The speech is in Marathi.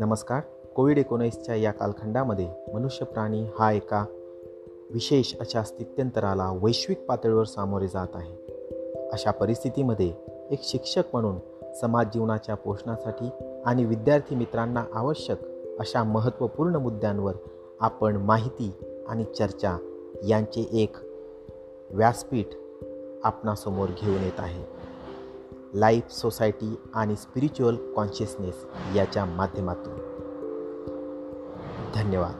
नमस्कार. कोविड एकोणीसच्या या कालखंडामध्ये मनुष्य प्राणी हा एका विशेष अशा स्थित्यंतराला वैश्विक पातळीवर सामोरे जात आहे. अशा परिस्थितीमध्ये एक शिक्षक म्हणून समाज जीवनाच्या पोषणासाठी आणि विद्यार्थी मित्रांना आवश्यक अशा महत्त्वपूर्ण मुद्द्यांवर आपण माहिती आणि चर्चा यांचे एक व्यासपीठ आपणासमोर घेऊन येत आहे. लाईफ सोसायटी आणि स्पिरिच्युअल कॉन्शियसनेस याच्या माध्यमातून. धन्यवाद.